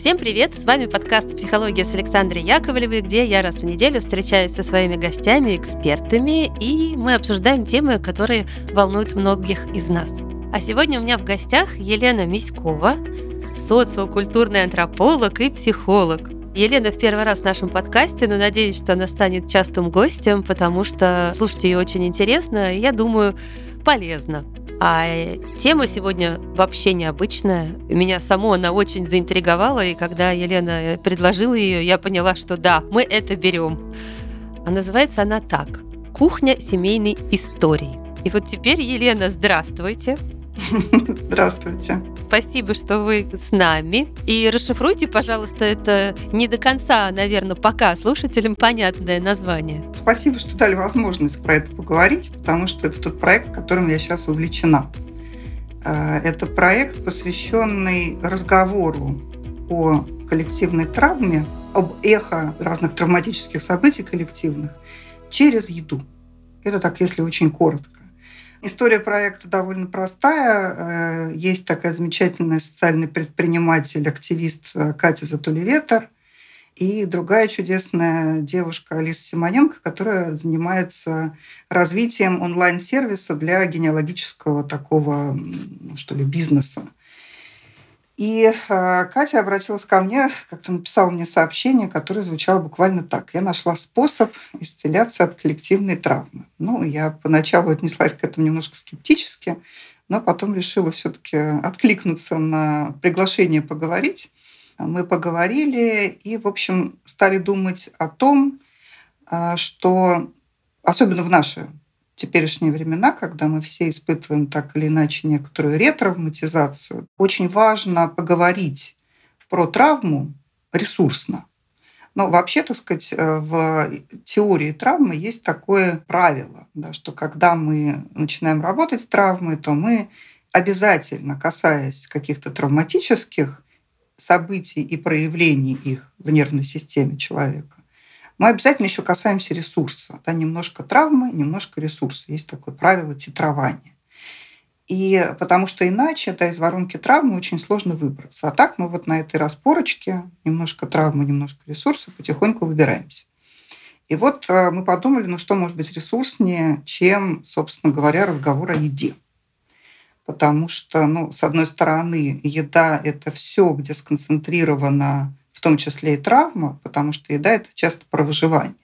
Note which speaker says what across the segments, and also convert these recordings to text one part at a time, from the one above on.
Speaker 1: Всем привет! С вами подкаст «Психология» с Александрой Яковлевой, где я раз в неделю встречаюсь со своими гостями, экспертами, и мы обсуждаем темы, которые волнуют многих из нас. А сегодня у меня в гостях Елена Миськова, социокультурный антрополог и психолог. Елена в первый раз в нашем подкасте, но надеюсь, что она станет частым гостем, потому что слушать ее очень интересно, и я думаю, полезно. А тема сегодня вообще необычная. Меня само она очень заинтриговала, и когда Елена предложила ее, я поняла, что да, мы это берем. А называется она так «Кухня семейной истории». И вот теперь, Елена, здравствуйте.
Speaker 2: Здравствуйте.
Speaker 1: Спасибо, что вы с нами. И расшифруйте, пожалуйста, это не до конца, наверное, пока слушателям понятное название.
Speaker 2: Спасибо, что дали возможность про это поговорить, потому что это тот проект, которым я сейчас увлечена. Э, это проект, посвященный разговору о коллективной травме, об эхо разных травматических событий коллективных через еду. Это так, если очень коротко. История проекта довольно простая. Э, есть такая замечательная социальный предприниматель, активист э, Катя Затулеветер и другая чудесная девушка Алиса Симоненко, которая занимается развитием онлайн-сервиса для генеалогического такого, что ли, бизнеса. И э, Катя обратилась ко мне, как-то написала мне сообщение, которое звучало буквально так. Я нашла способ исцеляться от коллективной травмы. Ну, я поначалу отнеслась к этому немножко скептически, но потом решила все-таки откликнуться на приглашение поговорить. Мы поговорили и, в общем, стали думать о том, э, что особенно в наши теперешние времена, когда мы все испытываем так или иначе некоторую ретравматизацию, очень важно поговорить про травму ресурсно. Но вообще, так сказать, э, в теории травмы есть такое правило, да, что когда мы начинаем работать с травмой, то мы обязательно, касаясь каких-то травматических событий и проявлений их в нервной системе человека, мы обязательно еще касаемся ресурса. Да, немножко травмы, немножко ресурса. Есть такое правило титрования. И потому что иначе да, из воронки травмы очень сложно выбраться. А так мы вот на этой распорочке немножко травмы, немножко ресурса потихоньку выбираемся. И вот э, мы подумали, ну что может быть ресурснее, чем, собственно говоря, разговор о еде. Потому что, ну, с одной стороны, еда – это все, где сконцентрировано в том числе и травма, потому что еда – это часто про выживание.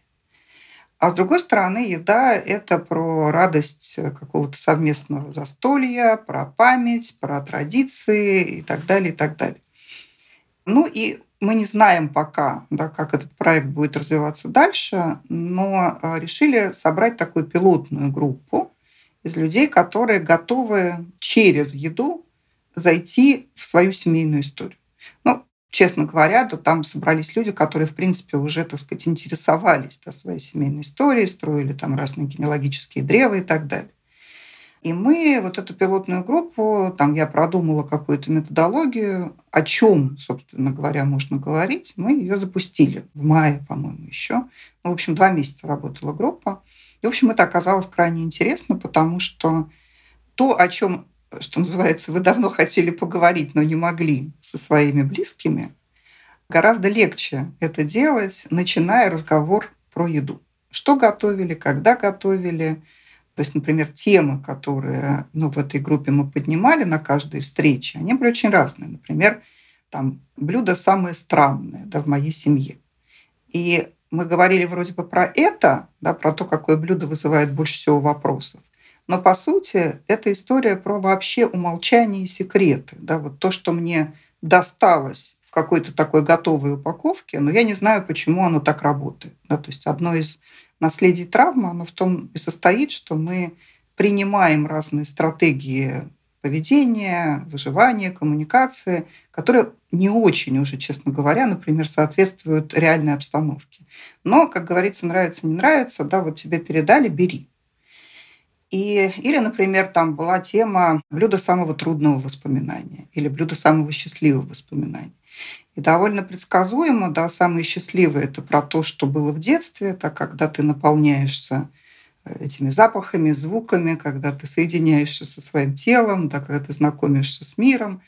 Speaker 2: А с другой стороны, еда – это про радость какого-то совместного застолья, про память, про традиции и так далее, и так далее. Ну и мы не знаем пока, да, как этот проект будет развиваться дальше, но а, решили собрать такую пилотную группу из людей, которые готовы через еду зайти в свою семейную историю. Ну, честно говоря, то там собрались люди, которые, в принципе, уже, так сказать, интересовались да, своей семейной историей, строили там разные генеалогические древа и так далее. И мы вот эту пилотную группу, там я продумала какую-то методологию, о чем, собственно говоря, можно говорить. Мы ее запустили в мае, по-моему, еще. Ну, в общем, два месяца работала группа. И, в общем, это оказалось крайне интересно, потому что то, о чем что называется, вы давно хотели поговорить, но не могли со своими близкими, гораздо легче это делать, начиная разговор про еду. Что готовили, когда готовили. То есть, например, темы, которые ну, в этой группе мы поднимали на каждой встрече, они были очень разные. Например, там блюдо самое странное да, в моей семье. И мы говорили вроде бы про это, да, про то, какое блюдо вызывает больше всего вопросов. Но по сути это история про вообще умолчание и секреты. Да, вот то, что мне досталось в какой-то такой готовой упаковке, но я не знаю, почему оно так работает. Да, то есть одно из наследий травмы, оно в том и состоит, что мы принимаем разные стратегии поведения, выживания, коммуникации, которые не очень уже, честно говоря, например, соответствуют реальной обстановке. Но, как говорится, нравится, не нравится, да, вот тебе передали, бери. И, или, например, там была тема блюда самого трудного воспоминания или блюда самого счастливого воспоминания. И довольно предсказуемо, да, самые счастливые – это про то, что было в детстве, это когда ты наполняешься э, этими запахами, звуками, когда ты соединяешься со своим телом, да, когда ты знакомишься с миром.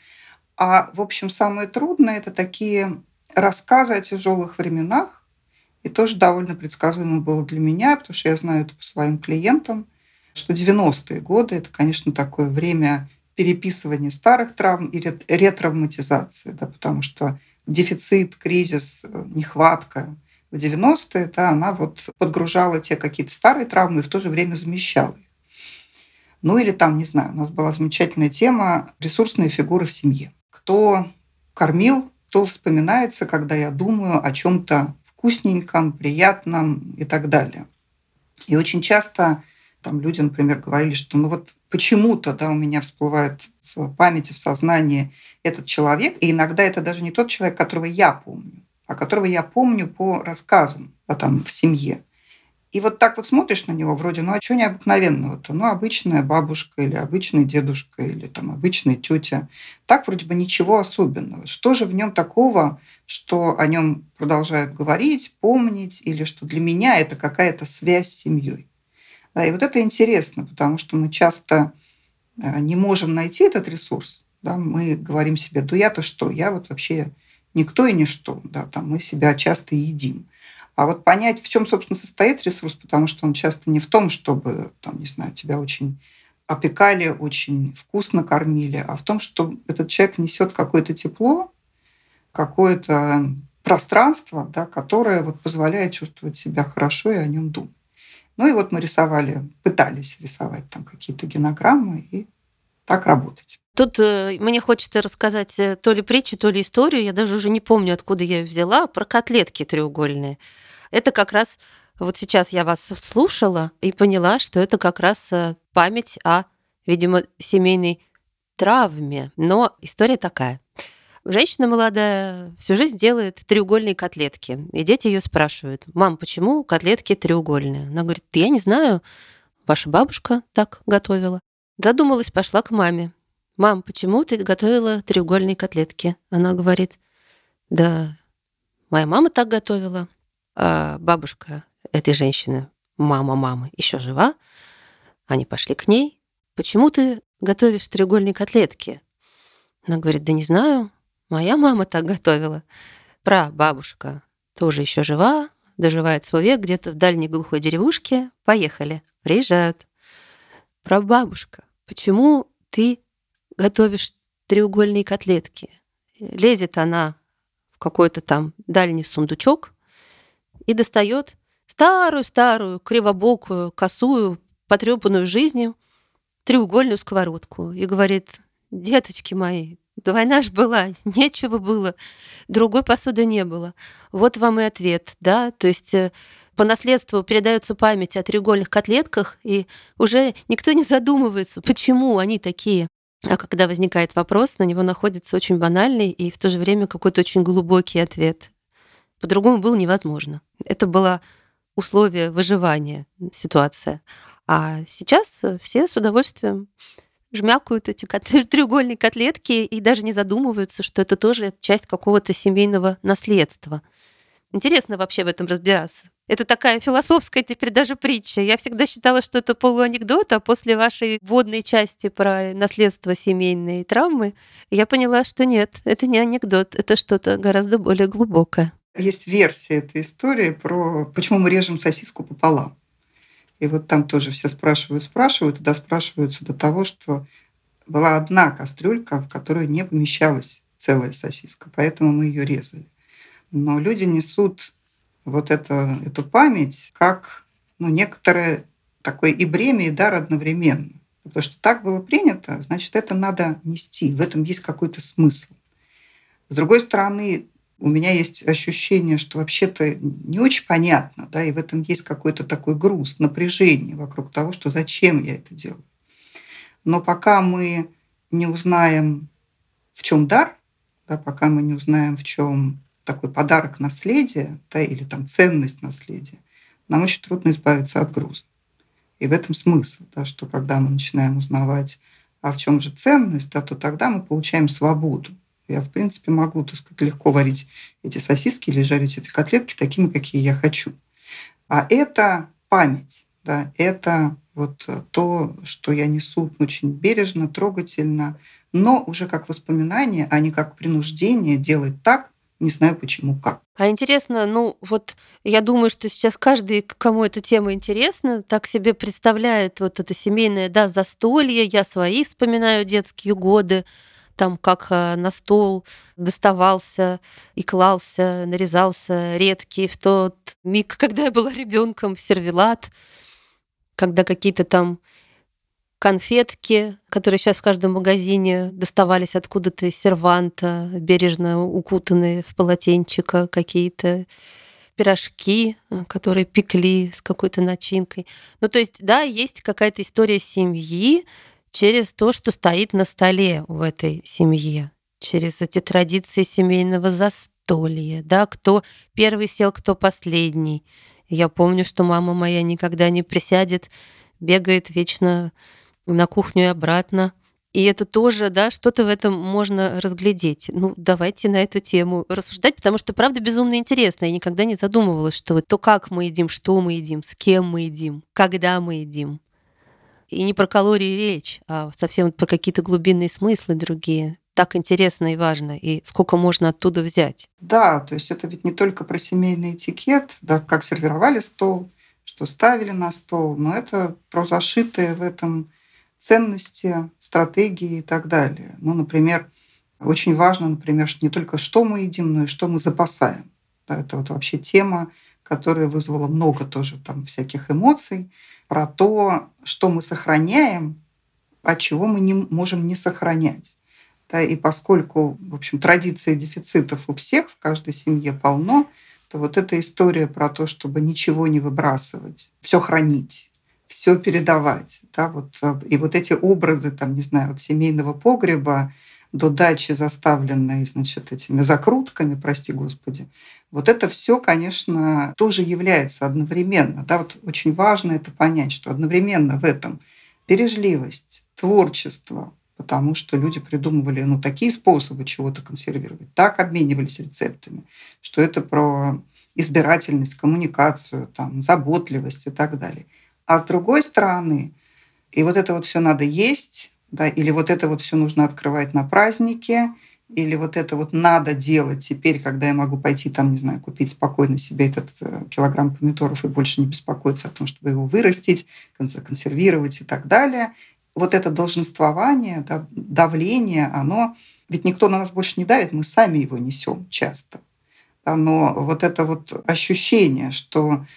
Speaker 2: А, в общем, самое трудное – это такие рассказы о тяжелых временах. И тоже довольно предсказуемо было для меня, потому что я знаю это по своим клиентам, что 90-е годы – это, конечно, такое время переписывания старых травм и ретравматизации, да, потому что дефицит, кризис, э, нехватка в 90-е, да, она вот подгружала те какие-то старые травмы и в то же время замещала их. Ну или там, не знаю, у нас была замечательная тема «Ресурсные фигуры в семье». Кто кормил, то вспоминается, когда я думаю о чем-то вкусненьком, приятном и так далее. И очень часто там люди, например, говорили, что ну вот почему-то да, у меня всплывает в памяти, в сознании этот человек, и иногда это даже не тот человек, которого я помню, а которого я помню по рассказам да, там, в семье. И вот так вот смотришь на него, вроде, ну а что необыкновенного-то? Ну, обычная бабушка или обычный дедушка или там обычная тетя. Так вроде бы ничего особенного. Что же в нем такого, что о нем продолжают говорить, помнить, или что для меня это какая-то связь с семьей? Да, и вот это интересно, потому что мы часто э, не можем найти этот ресурс. Да, мы говорим себе, да я-то что, я вот вообще никто и ничто. Да, там мы себя часто едим. А вот понять, в чем, собственно, состоит ресурс, потому что он часто не в том, чтобы, там, не знаю, тебя очень опекали, очень вкусно кормили, а в том, что этот человек несет какое-то тепло, какое-то пространство, да, которое вот позволяет чувствовать себя хорошо и о нем думать. Ну и вот мы рисовали, пытались рисовать там какие-то генограммы и так работать.
Speaker 1: Тут э, мне хочется рассказать э, то ли притчу, то ли историю. Я даже уже не помню, откуда я ее взяла, про котлетки треугольные. Это как раз вот сейчас я вас слушала и поняла, что это как раз э, память о, видимо, семейной травме. Но история такая. Женщина молодая всю жизнь делает треугольные котлетки. И дети ее спрашивают, мам, почему котлетки треугольные? Она говорит, я не знаю, ваша бабушка так готовила. Задумалась, пошла к маме. Мам, почему ты готовила треугольные котлетки? Она говорит, да, моя мама так готовила. А бабушка этой женщины, мама мамы, еще жива. Они пошли к ней. Почему ты готовишь треугольные котлетки? Она говорит, да не знаю, Моя мама так готовила. Про бабушка тоже еще жива, доживает свой век где-то в дальней глухой деревушке. Поехали. Приезжают. Про бабушка. Почему ты готовишь треугольные котлетки? Лезет она в какой-то там дальний сундучок и достает старую-старую, кривобокую, косую, потрепанную жизнью треугольную сковородку и говорит, деточки мои, да война ж была, нечего было, другой посуды не было. Вот вам и ответ, да, то есть э, по наследству передается память о треугольных котлетках, и уже никто не задумывается, почему они такие. А когда возникает вопрос, на него находится очень банальный и в то же время какой-то очень глубокий ответ. По-другому было невозможно. Это было условие выживания, ситуация. А сейчас все с удовольствием жмякают эти треугольные котлетки и даже не задумываются, что это тоже часть какого-то семейного наследства. Интересно вообще в этом разбираться. Это такая философская теперь даже притча. Я всегда считала, что это полуанекдот, а после вашей вводной части про наследство семейной травмы я поняла, что нет, это не анекдот, это что-то гораздо более глубокое.
Speaker 2: Есть версия этой истории про почему мы режем сосиску пополам. И вот там тоже все спрашивают, спрашивают, и доспрашиваются до того, что была одна кастрюлька, в которую не помещалась целая сосиска, поэтому мы ее резали. Но люди несут вот это, эту память как ну, некоторое такое и бремя, и дар одновременно. Потому что так было принято, значит, это надо нести. В этом есть какой-то смысл. С другой стороны, у меня есть ощущение, что вообще-то не очень понятно, да, и в этом есть какой-то такой груз, напряжение вокруг того, что зачем я это делаю. Но пока мы не узнаем, в чем дар, да, пока мы не узнаем, в чем такой подарок наследия, да, или там ценность наследия, нам очень трудно избавиться от груза. И в этом смысл, да, что когда мы начинаем узнавать, а в чем же ценность, да, то тогда мы получаем свободу. Я, в принципе, могу, так сказать, легко варить эти сосиски или жарить эти котлетки такими, какие я хочу. А это память, да, это вот то, что я несу очень бережно, трогательно, но уже как воспоминание, а не как принуждение делать так, не знаю почему как.
Speaker 1: А интересно, ну вот я думаю, что сейчас каждый, кому эта тема интересна, так себе представляет вот это семейное, да, застолье, я свои вспоминаю детские годы, там как э, на стол доставался и клался, нарезался редкий в тот миг, когда я была ребенком, сервелат, когда какие-то там конфетки, которые сейчас в каждом магазине доставались откуда-то из серванта, бережно укутанные в полотенчика, какие-то пирожки, э, которые пекли с какой-то начинкой. Ну, то есть, да, есть какая-то история семьи через то, что стоит на столе в этой семье, через эти традиции семейного застолья, да, кто первый сел, кто последний. Я помню, что мама моя никогда не присядет, бегает вечно на кухню и обратно. И это тоже, да, что-то в этом можно разглядеть. Ну, давайте на эту тему рассуждать, потому что, правда, безумно интересно. Я никогда не задумывалась, что вот то, как мы едим, что мы едим, с кем мы едим, когда мы едим. И не про калории речь, а совсем про какие-то глубинные смыслы другие. Так интересно и важно, и сколько можно оттуда взять.
Speaker 2: Да, то есть это ведь не только про семейный этикет, да, как сервировали стол, что ставили на стол, но это про зашитые в этом ценности, стратегии и так далее. Ну, например, очень важно, например, не только что мы едим, но и что мы запасаем. Да, это вот вообще тема, которая вызвала много тоже там всяких эмоций про то, что мы сохраняем, а чего мы не можем не сохранять. Да, и поскольку, в общем, традиции дефицитов у всех в каждой семье полно, то вот эта история про то, чтобы ничего не выбрасывать, все хранить, все передавать. Да, вот, э, и вот эти образы, там, не знаю, от семейного погреба до дачи, заставленной, значит, этими закрутками, прости господи, вот это все, конечно, тоже является одновременно. Да, вот очень важно это понять, что одновременно в этом бережливость, творчество, потому что люди придумывали ну, такие способы чего-то консервировать, так обменивались рецептами, что это про избирательность, коммуникацию, там, заботливость и так далее – а с другой стороны, и вот это вот все надо есть, да, или вот это вот все нужно открывать на празднике, или вот это вот надо делать теперь, когда я могу пойти там, не знаю, купить спокойно себе этот э, килограмм помидоров и больше не беспокоиться о том, чтобы его вырастить, консервировать и так далее. Вот это долженствование, да, давление, оно... Ведь никто на нас больше не давит, мы сами его несем часто. Но вот это вот ощущение, что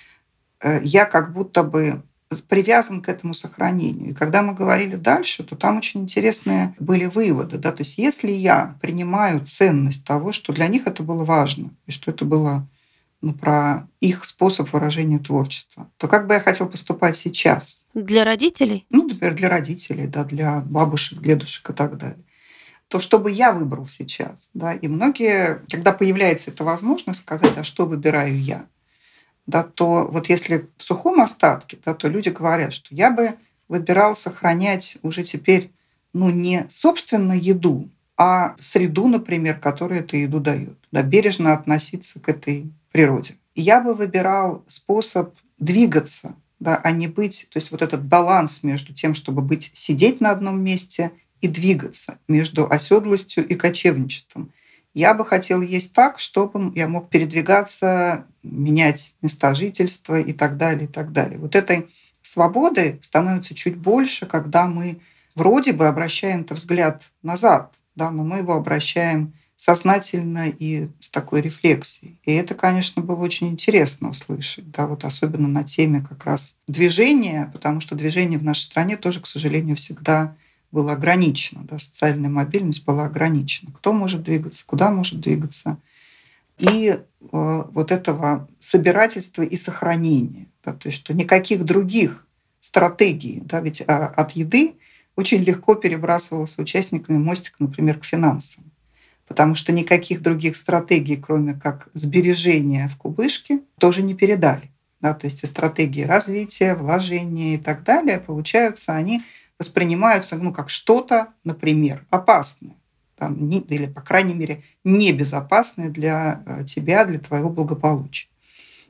Speaker 2: э, я как будто бы привязан к этому сохранению. И когда мы говорили дальше, то там очень интересные были выводы. Да? То есть если я принимаю ценность того, что для них это было важно, и что это было ну, про их способ выражения творчества, то как бы я хотел поступать сейчас?
Speaker 1: Для родителей?
Speaker 2: Ну, например, для родителей, да, для бабушек, дедушек и так далее то чтобы я выбрал сейчас. Да? И многие, когда появляется эта возможность сказать, а что выбираю я, да, то вот если в сухом остатке, да, то люди говорят, что я бы выбирал сохранять уже теперь ну, не собственно еду, а среду, например, которая эту еду дает. Да, бережно относиться к этой природе. Я бы выбирал способ двигаться, да, а не быть, то есть вот этот баланс между тем, чтобы быть, сидеть на одном месте и двигаться, между оседлостью и кочевничеством. Я бы хотел есть так, чтобы я мог передвигаться, менять места жительства и так далее, и так далее. Вот этой свободы становится чуть больше, когда мы вроде бы обращаем -то взгляд назад, да, но мы его обращаем сознательно и с такой рефлексией. И это, конечно, было очень интересно услышать, да, вот особенно на теме как раз движения, потому что движение в нашей стране тоже, к сожалению, всегда было ограничено, да, социальная мобильность была ограничена. Кто может двигаться, куда может двигаться. И э, вот этого собирательства и сохранения. Да, то есть, что никаких других стратегий, да, ведь а, от еды очень легко перебрасывалось участниками мостика, например, к финансам. Потому что никаких других стратегий, кроме как сбережения в кубышке, тоже не передали. Да, то есть и стратегии развития, вложения и так далее, получаются они воспринимаются ну, как что-то, например, опасное. Там, не, или, по крайней мере, небезопасное для э, тебя, для твоего благополучия.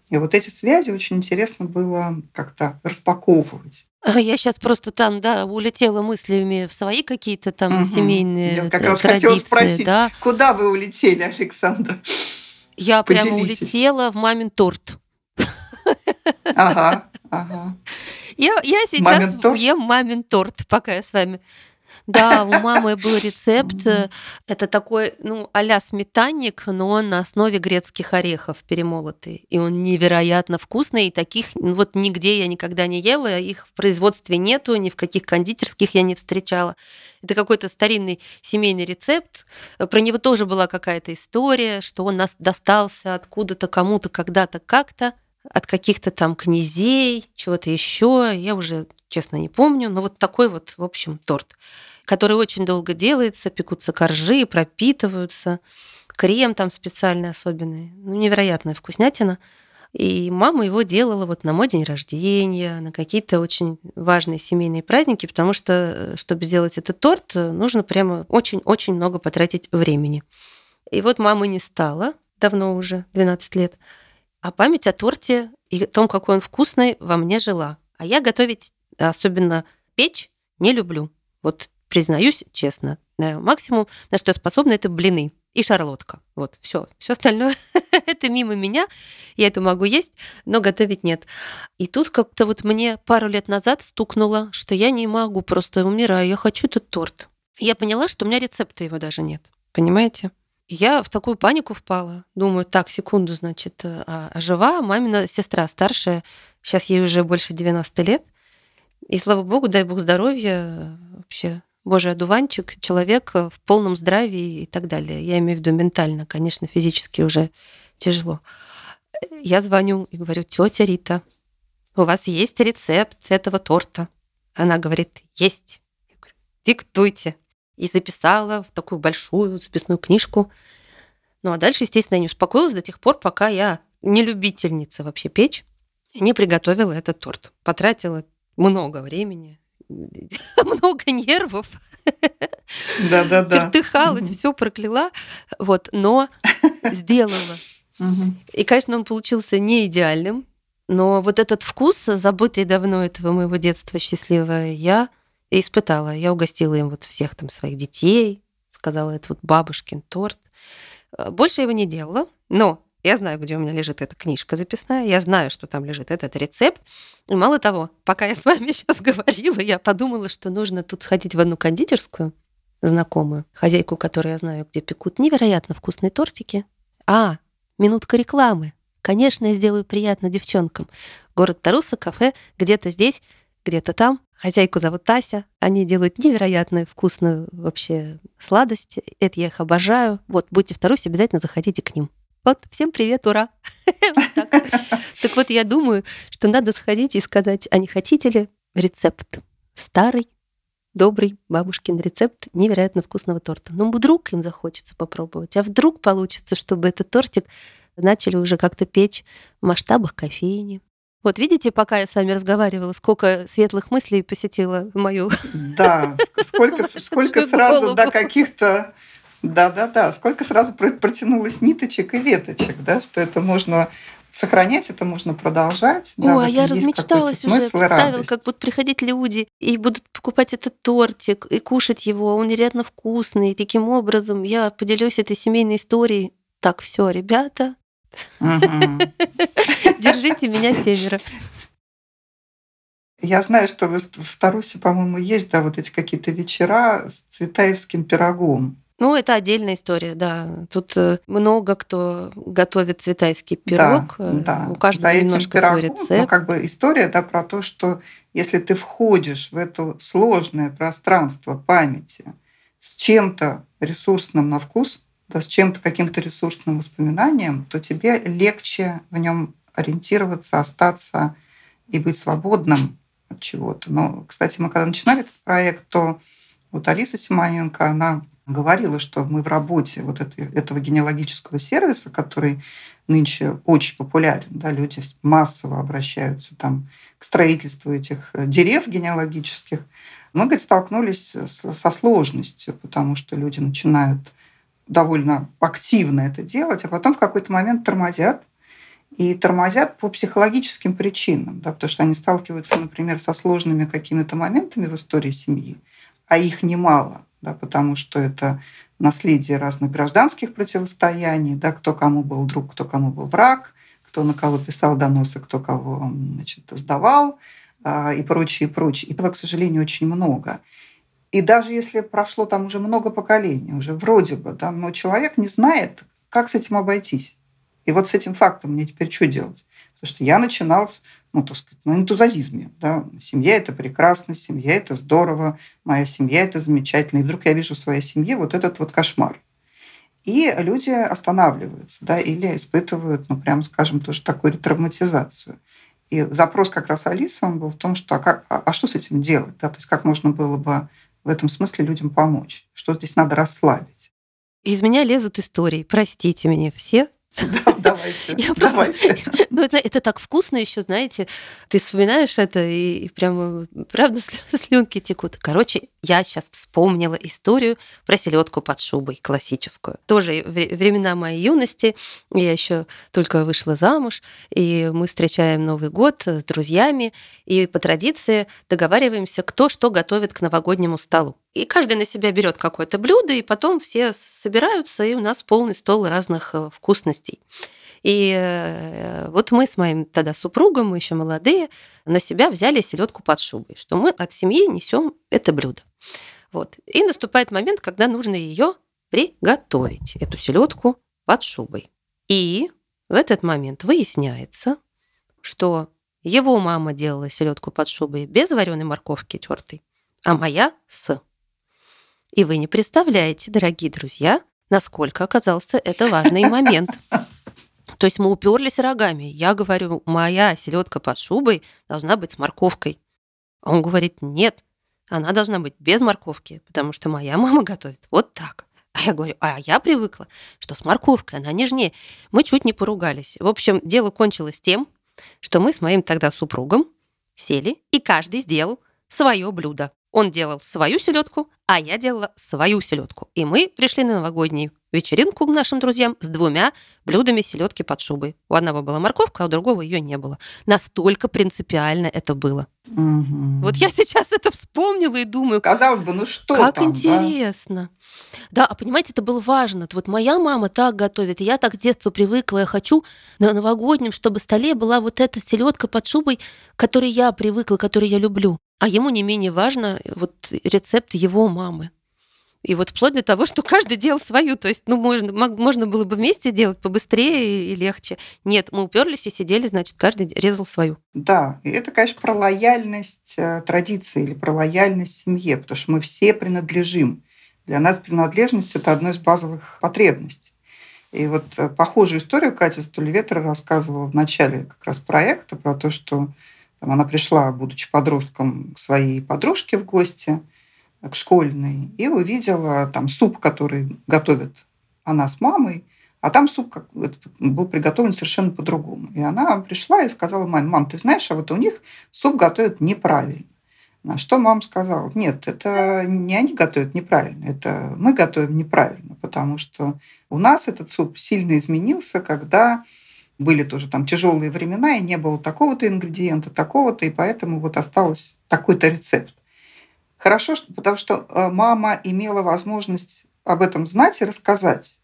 Speaker 2: И вот эти связи очень интересно было как-то распаковывать.
Speaker 1: Я сейчас просто там, да, улетела мыслями в свои какие-то там угу. семейные
Speaker 2: Я как раз традиции, хотела спросить, да. куда вы улетели, Александра?
Speaker 1: Я Поделитесь. прямо улетела в мамин торт.
Speaker 2: Ага, ага.
Speaker 1: Я, я сейчас мамин ем мамин торт, пока я с вами да, у мамы был рецепт. Это такой, ну, а сметанник, но он на основе грецких орехов перемолотый. И он невероятно вкусный. И таких ну, вот нигде я никогда не ела. Их в производстве нету, ни в каких кондитерских я не встречала. Это какой-то старинный семейный рецепт. Про него тоже была какая-то история, что он нас достался откуда-то кому-то, когда-то, как-то от каких-то там князей, чего-то еще. Я уже, честно, не помню. Но вот такой вот, в общем, торт который очень долго делается, пекутся коржи, пропитываются, крем там специальный особенный. Ну, невероятная вкуснятина. И мама его делала вот на мой день рождения, на какие-то очень важные семейные праздники, потому что, э, чтобы сделать этот торт, нужно прямо очень-очень много потратить времени. И вот мамы не стало, давно уже, 12 лет, а память о торте и о том, какой он вкусный, во мне жила. А я готовить, особенно печь, не люблю. Вот признаюсь честно. Максимум, на что я способна, это блины и шарлотка. Вот, все. Все остальное это мимо меня. Я это могу есть, но готовить нет. И тут как-то вот мне пару лет назад стукнуло, что я не могу, просто умираю. Я хочу этот торт. я поняла, что у меня рецепта его даже нет. Понимаете? Я в такую панику впала. Думаю, так, секунду, значит, а, а жива мамина сестра старшая. Сейчас ей уже больше 90 лет. И слава богу, дай бог здоровья вообще боже, одуванчик, человек в полном здравии и так далее. Я имею в виду ментально, конечно, физически уже тяжело. Я звоню и говорю, тетя Рита, у вас есть рецепт этого торта? Она говорит, есть. Я говорю, диктуйте. И записала в такую большую записную книжку. Ну а дальше, естественно, я не успокоилась до тех пор, пока я не любительница вообще печь, не приготовила этот торт. Потратила много времени, много нервов.
Speaker 2: Да-да-да.
Speaker 1: Чертыхалась, все прокляла. Вот, но сделала. И, конечно, он получился не идеальным, но вот этот вкус, забытый давно этого моего детства счастливого, я испытала. Я угостила им вот всех там своих детей, сказала, это вот бабушкин торт. Больше я его не делала, но я знаю, где у меня лежит эта книжка записная, я знаю, что там лежит этот рецепт. И мало того, пока я с вами сейчас говорила, я подумала, что нужно тут сходить в одну кондитерскую, знакомую, хозяйку, которую я знаю, где пекут невероятно вкусные тортики. А, минутка рекламы. Конечно, я сделаю приятно девчонкам. Город Таруса, кафе, где-то здесь, где-то там. Хозяйку зовут Тася. Они делают невероятно вкусную вообще сладость. Это я их обожаю. Вот, будете в обязательно заходите к ним. Вот, всем привет, ура! Так вот, я думаю, что надо сходить и сказать, а не хотите ли рецепт старый, добрый бабушкин рецепт невероятно вкусного торта. Ну, вдруг им захочется попробовать, а вдруг получится, чтобы этот тортик начали уже как-то печь в масштабах кофейни. Вот видите, пока я с вами разговаривала, сколько светлых мыслей посетила мою
Speaker 2: Да, сколько, сколько сразу до каких-то да-да-да, сколько сразу протянулось ниточек и веточек, да, что это можно сохранять, это можно продолжать.
Speaker 1: О, да, а я размечталась уже, представила, как будут приходить люди и будут покупать этот тортик и кушать его, он невероятно вкусный. И таким образом я поделюсь этой семейной историей. Так, все, ребята, держите меня семеро.
Speaker 2: Я знаю, что в Тарусе, по-моему, есть, да, вот эти какие-то вечера с цветаевским пирогом.
Speaker 1: Ну, это отдельная история, да. Тут э, много кто готовит цветайский пирог. Да,
Speaker 2: э, да. У каждого За немножко пирогом, свой рецепт. Ну, как бы история, да, про то, что если ты входишь в это сложное пространство памяти с чем-то ресурсным на вкус, с чем-то каким-то ресурсным воспоминанием, то тебе легче в нем ориентироваться, остаться и быть свободным от чего-то. Но, кстати, мы когда начинали этот проект, то вот Алиса Симоненко, она говорила, что мы в работе вот это, этого генеалогического сервиса, который нынче очень популярен, да, люди массово обращаются там к строительству этих дерев генеалогических, мы, говорит, столкнулись со сложностью, потому что люди начинают довольно активно это делать, а потом в какой-то момент тормозят и тормозят по психологическим причинам, да, потому что они сталкиваются, например, со сложными какими-то моментами в истории семьи, а их немало, да, потому что это наследие разных гражданских противостояний, да, кто кому был друг, кто кому был враг, кто на кого писал доносы, кто кого значит, сдавал а, и прочее, и прочее. Этого, к сожалению, очень много. И даже если прошло там уже много поколений, уже вроде бы, да, но человек не знает, как с этим обойтись. И вот с этим фактом мне теперь что делать? Потому что я начинал с, ну, так сказать, на энтузиазме. Да? Семья – это прекрасно, семья – это здорово, моя семья – это замечательно. И вдруг я вижу в своей семье вот этот вот кошмар. И люди останавливаются, да, или испытывают, ну, прямо скажем, тоже такую ретравматизацию. И запрос как раз Алисы, он был в том, что а, как, а, а что с этим делать? Да? То есть как можно было бы в этом смысле людям помочь? Что здесь надо расслабить?
Speaker 1: Из меня лезут истории. Простите меня все,
Speaker 2: да, давайте. Я просто... давайте.
Speaker 1: Ну, это, это так вкусно еще, знаете. Ты вспоминаешь это, и, и прямо, правда, слюнки текут. Короче, я сейчас вспомнила историю про селедку под шубой, классическую. Тоже времена моей юности. Я еще только вышла замуж, и мы встречаем Новый год с друзьями, и по традиции договариваемся, кто что готовит к новогоднему столу. И каждый на себя берет какое-то блюдо, и потом все собираются, и у нас полный стол разных э, вкусностей. И э, вот мы с моим тогда супругом, мы еще молодые, на себя взяли селедку под шубой, что мы от семьи несем это блюдо. Вот. И наступает момент, когда нужно ее приготовить, эту селедку под шубой. И в этот момент выясняется, что его мама делала селедку под шубой без вареной морковки тертой, а моя с. И вы не представляете, дорогие друзья, насколько оказался это важный момент. То есть мы уперлись рогами. Я говорю, моя селедка под шубой должна быть с морковкой. А он говорит, нет, она должна быть без морковки, потому что моя мама готовит вот так. А я говорю, а я привыкла, что с морковкой она нежнее. Мы чуть не поругались. В общем, дело кончилось тем, что мы с моим тогда супругом сели, и каждый сделал свое блюдо. Он делал свою селедку, а я делала свою селедку. И мы пришли на новогоднюю вечеринку к нашим друзьям с двумя блюдами селедки под шубой. У одного была морковка, а у другого ее не было. Настолько принципиально это было. Угу. Вот я сейчас это вспомнила и думаю.
Speaker 2: Казалось бы, ну что
Speaker 1: Как
Speaker 2: там,
Speaker 1: интересно. Да? да, а понимаете, это было важно. Вот моя мама так готовит, и я так с детства привыкла. Я хочу на новогоднем, чтобы в столе была вот эта селедка под шубой, к которой я привыкла, которую я люблю. А ему не менее важно э, вот рецепт его мамы. И вот вплоть до того, что каждый делал свою. То есть, ну, можно, можно было бы вместе делать побыстрее и легче. Нет, мы уперлись и сидели, значит, каждый резал свою.
Speaker 2: Да, и это, конечно, про лояльность э, традиции или про лояльность семье, потому что мы все принадлежим. Для нас принадлежность – это одно из базовых потребностей. И вот э, похожую историю Катя Стулеветра рассказывала в начале как раз проекта про то, что там она пришла, будучи подростком, к своей подружке в гости, к школьной, и увидела там суп, который готовит она с мамой, а там суп как, был приготовлен совершенно по-другому. И она пришла и сказала маме, мам, ты знаешь, а вот у них суп готовят неправильно. На что мама сказала, нет, это не они готовят неправильно, это мы готовим неправильно, потому что у нас этот суп сильно изменился, когда были тоже там тяжелые времена, и не было такого-то ингредиента, такого-то, и поэтому вот осталось такой-то рецепт. Хорошо, потому что э, мама имела возможность об этом знать и рассказать,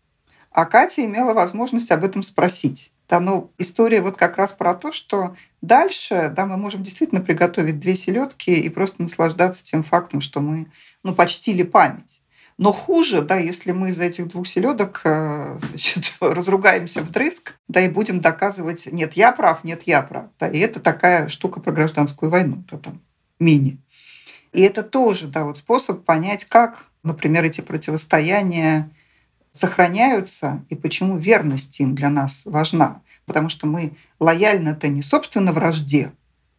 Speaker 2: а Катя имела возможность об этом спросить. Да, но история вот как раз про то, что дальше да, мы можем действительно приготовить две селедки и просто наслаждаться тем фактом, что мы ну, почтили память. Но хуже, да, если мы из этих двух селедок э, значит, разругаемся вдрызг, да, и будем доказывать, нет, я прав, нет, я прав. Да, и это такая штука про гражданскую войну, да, там, мини. И это тоже, да, вот способ понять, как, например, эти противостояния сохраняются и почему верность им для нас важна. Потому что мы лояльны-то не собственно вражде,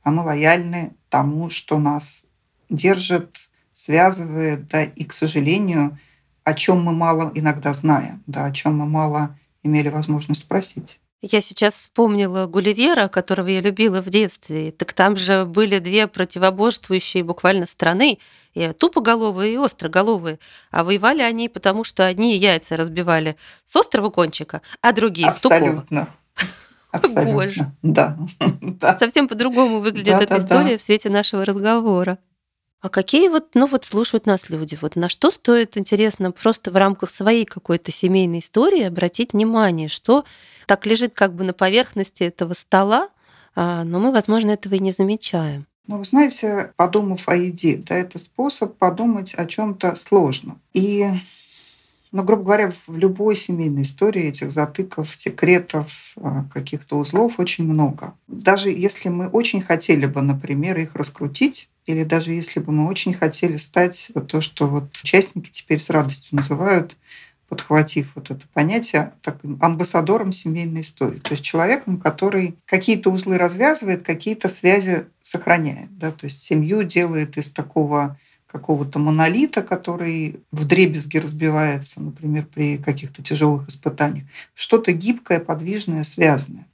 Speaker 2: а мы лояльны тому, что нас держит связывает, да, и, к сожалению, о чем мы мало иногда знаем, да, о чем мы мало имели возможность спросить.
Speaker 1: Я сейчас вспомнила Гулливера, которого я любила в детстве. Так там же были две противоборствующие буквально страны, и тупоголовые, и остроголовые. А воевали они потому, что одни яйца разбивали с острого кончика, а другие
Speaker 2: Абсолютно.
Speaker 1: с тупого.
Speaker 2: Абсолютно.
Speaker 1: Боже.
Speaker 2: Да. да.
Speaker 1: Совсем по-другому выглядит
Speaker 2: Да,
Speaker 1: эта
Speaker 2: да,
Speaker 1: история
Speaker 2: да.
Speaker 1: в свете нашего разговора. А какие вот, ну вот слушают нас люди? Вот на что стоит, интересно, просто в рамках своей какой-то семейной истории обратить внимание, что так лежит как бы на поверхности этого стола, а, но мы, возможно, этого и не замечаем.
Speaker 2: Ну, вы знаете, подумав о еде, да, это способ подумать о чем-то сложном. И, ну, грубо говоря, в любой семейной истории этих затыков, секретов, а, каких-то узлов очень много. Даже если мы очень хотели бы, например, их раскрутить, или даже если бы мы очень хотели стать то, что вот участники теперь с радостью называют подхватив вот это понятие, таким амбассадором семейной истории. То есть человеком, который какие-то узлы развязывает, какие-то связи сохраняет. Да? То есть семью делает из такого какого-то монолита, который в дребезги разбивается, например, при каких-то тяжелых испытаниях, что-то гибкое, подвижное, связанное.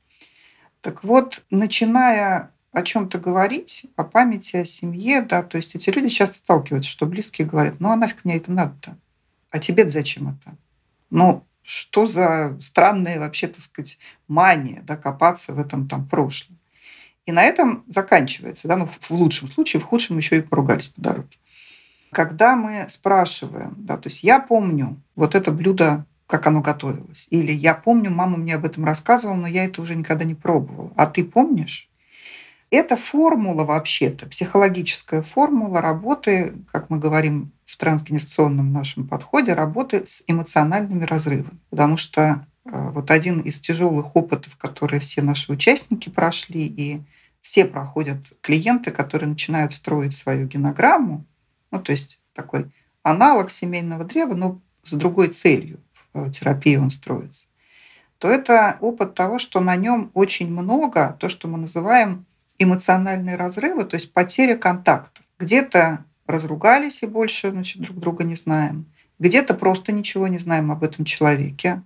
Speaker 2: Так вот, начиная о чем-то говорить, о памяти, о семье, да, то есть эти люди часто сталкиваются, что близкие говорят, ну а нафиг мне это надо-то? А тебе зачем это? Ну, что за странная вообще, так сказать, мания, да, копаться в этом там прошлом. И на этом заканчивается, да, ну, в лучшем случае, в худшем еще и поругались по дороге. Когда мы спрашиваем, да, то есть я помню вот это блюдо, как оно готовилось, или я помню, мама мне об этом рассказывала, но я это уже никогда не пробовала. А ты помнишь? Это формула вообще-то, психологическая формула работы, как мы говорим в трансгенерационном нашем подходе, работы с эмоциональными разрывами. Потому что э, вот один из тяжелых опытов, которые все наши участники прошли, и все проходят клиенты, которые начинают строить свою генограмму, ну, то есть такой аналог семейного древа, но с другой целью в терапии он строится, то это опыт того, что на нем очень много, то, что мы называем эмоциональные разрывы, то есть потеря контактов. Где-то разругались и больше значит, друг друга не знаем. Где-то просто ничего не знаем об этом человеке.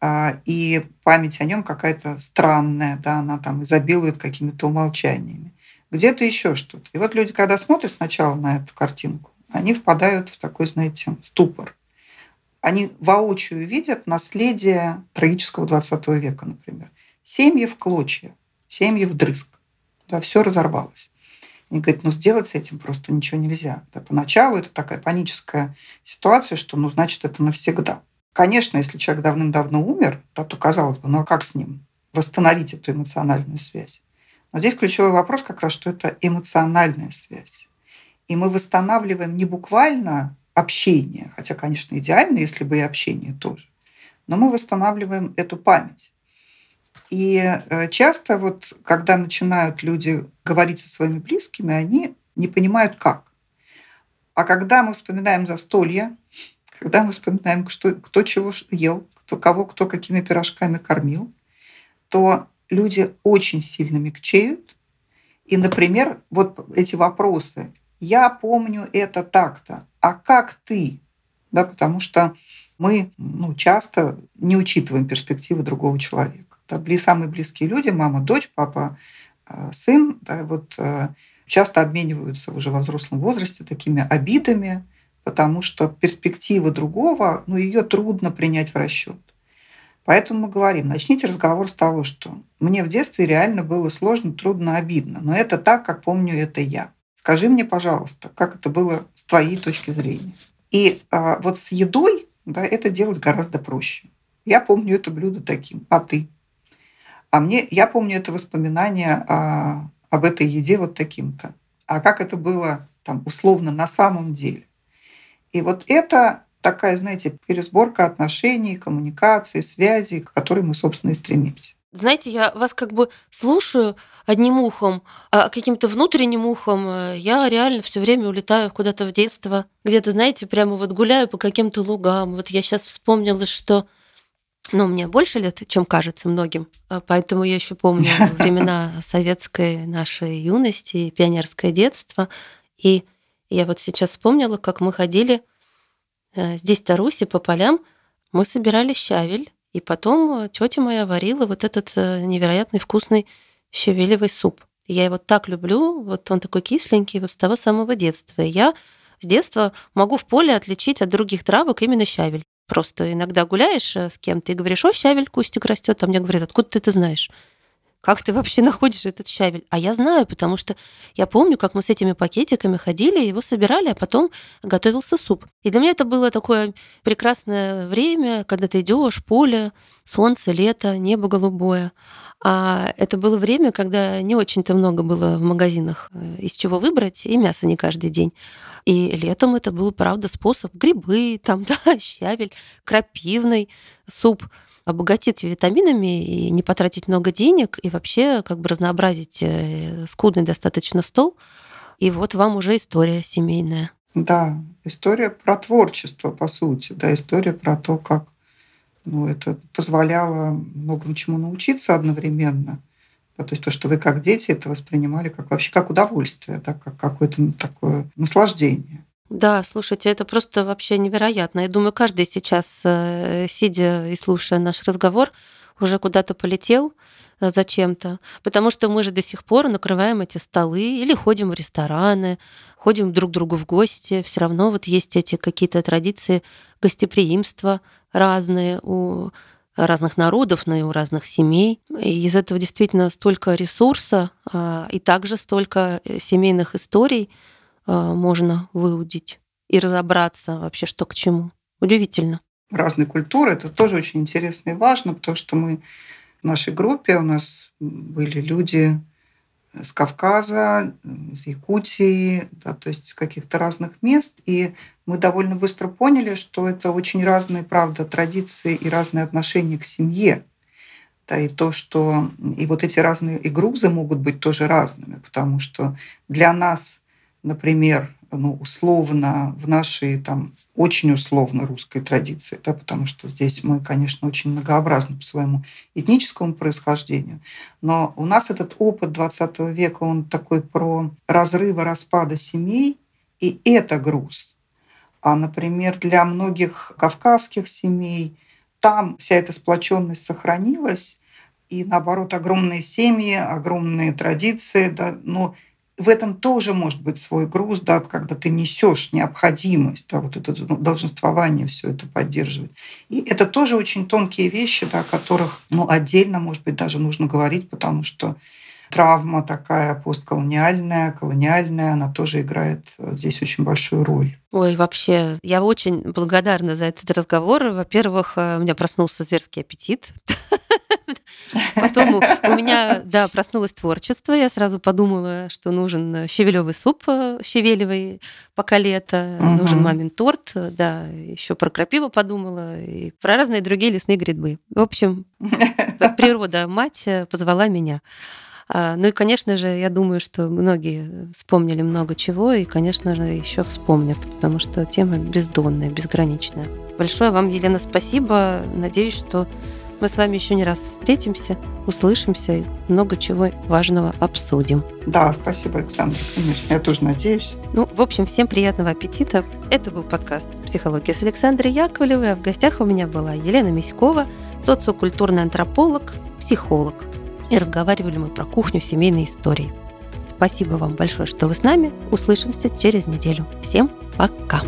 Speaker 2: а, И память о нем какая-то странная, да, она там изобилует какими-то умолчаниями. Где-то еще что-то. И вот люди, когда смотрят сначала на эту картинку, они впадают в такой, знаете, ступор. Они воочию видят наследие трагического 20 века, например. Семьи в клочья, семьи вдрызг. Да, все разорвалось. Они говорят, ну сделать с этим просто ничего нельзя. Да, поначалу это такая паническая ситуация, что ну значит это навсегда. Конечно, если человек давным-давно умер, да, то казалось бы, ну а как с ним восстановить эту эмоциональную связь? Но здесь ключевой вопрос как раз, что это эмоциональная связь. И мы восстанавливаем не буквально общение, хотя, конечно, идеально, если бы и общение тоже, но мы восстанавливаем эту память. И э, часто вот, когда начинают люди говорить со своими близкими, они не понимают, как. А когда мы вспоминаем застолье, когда мы вспоминаем, что, кто чего ел, кто кого, кто какими пирожками кормил, то люди очень сильно мягчеют. И, например, вот эти вопросы. Я помню это так-то. А как ты? Да, потому что мы ну, часто не учитываем перспективы другого человека. Да, самые близкие люди, мама, дочь, папа, э, сын, да, вот, э, часто обмениваются уже во взрослом возрасте такими обидами, потому что перспектива другого, ну, ее трудно принять в расчет. Поэтому мы говорим, начните разговор с того, что мне в детстве реально было сложно, трудно, обидно, но это так, как помню это я. Скажи мне, пожалуйста, как это было с твоей точки зрения. И а, вот с едой да, это делать гораздо проще. Я помню это блюдо таким, а ты? А мне, я помню это воспоминание о, об этой еде вот таким-то. А как это было там условно на самом деле? И вот это такая, знаете, пересборка отношений, коммуникации, связей, к которой мы, собственно, и стремимся.
Speaker 1: Знаете, я вас как бы слушаю одним ухом, а каким-то внутренним ухом э, я реально все время улетаю куда-то в детство. Где-то, знаете, прямо вот гуляю по каким-то лугам. Вот я сейчас вспомнила, что ну, мне больше лет, чем кажется многим. А Поэтому я еще помню времена советской нашей юности, пионерское детство. И я вот сейчас вспомнила, как мы ходили э, здесь, в Тарусе, по полям. Мы собирали щавель, и потом тетя моя варила вот этот э, невероятный вкусный щавелевый суп. Я его так люблю, вот он такой кисленький, вот с того самого детства. И я с детства могу в поле отличить от других травок именно щавель. Просто иногда гуляешь э, с кем-то и говоришь, о, щавель, кустик растет, а мне говорят, откуда ты это знаешь? Как ты вообще находишь этот щавель? А я знаю, потому что я помню, как мы с этими пакетиками ходили, его собирали, а потом готовился суп. И для меня это было такое прекрасное время, когда ты идешь, поле, солнце, лето, небо голубое. А это было время, когда не очень-то много было в магазинах э, из чего выбрать, и мясо не каждый день. И летом это был, правда, способ грибы, там, да, щавель, крапивный суп обогатить витаминами и не потратить много денег, и вообще как бы разнообразить э, скудный достаточно стол. И вот вам уже история семейная.
Speaker 2: Да, история про творчество, по сути, да, история про то, как ну, это позволяло многому чему научиться одновременно. Да, то есть то, что вы как дети это воспринимали как вообще как удовольствие, да, как какое-то такое наслаждение.
Speaker 1: Да, слушайте, это просто вообще невероятно. Я думаю, каждый сейчас, э, сидя и слушая наш разговор, уже куда-то полетел зачем-то, потому что мы же до сих пор накрываем эти столы или ходим в рестораны, ходим друг к другу в гости, все равно вот есть эти какие-то традиции гостеприимства разные у разных народов, но и у разных семей. И из этого действительно столько ресурса а, и также столько э, семейных историй, а, можно выудить и разобраться вообще, что к чему. Удивительно.
Speaker 2: Разные культуры. Это тоже очень интересно и важно, потому что мы в нашей группе, у нас были люди с Кавказа, из Якутии, да, то есть с каких-то разных мест. И мы довольно быстро поняли, что это очень разные, правда, традиции и разные отношения к семье. Да, и то, что и вот эти разные и грузы могут быть тоже разными, потому что для нас например, ну, условно, в нашей там очень условно русской традиции, да, потому что здесь мы, конечно, очень многообразны по своему этническому происхождению, но у нас этот опыт 20 века, он такой про разрывы, распада семей, и это груз. А, например, для многих кавказских семей там вся эта сплоченность сохранилась, и наоборот, огромные семьи, огромные традиции, да, но в этом тоже может быть свой груз, да, когда ты несешь необходимость, да, вот это долженствование все это поддерживать. И это тоже очень тонкие вещи, да, о которых ну, отдельно, может быть, даже нужно говорить, потому что травма такая постколониальная, колониальная, она тоже играет э, здесь очень большую роль.
Speaker 1: Ой, вообще, я очень благодарна за этот разговор. Во-первых, э, у меня проснулся зверский аппетит. Потом у меня, да, проснулось творчество. Я сразу подумала, что нужен щавелевый суп э, щавелевый, пока лето, угу. нужен мамин торт, да, еще про крапиву подумала и про разные другие лесные грибы. В общем, природа мать позвала меня. А, ну и, конечно же, я думаю, что многие вспомнили много чего, и, конечно же, еще вспомнят, потому что тема бездонная, безграничная. Большое вам, Елена, спасибо. Надеюсь, что мы с вами еще не раз встретимся, услышимся и много чего важного обсудим.
Speaker 2: Да, спасибо, Александр. Конечно, я тоже надеюсь.
Speaker 1: Ну, в общем, всем приятного аппетита. Это был подкаст «Психология» с Александрой Яковлевой, а в гостях у меня была Елена Миськова, социокультурный антрополог, психолог. И разговаривали мы про кухню семейной истории. Спасибо вам большое, что вы с нами. Услышимся через неделю. Всем пока!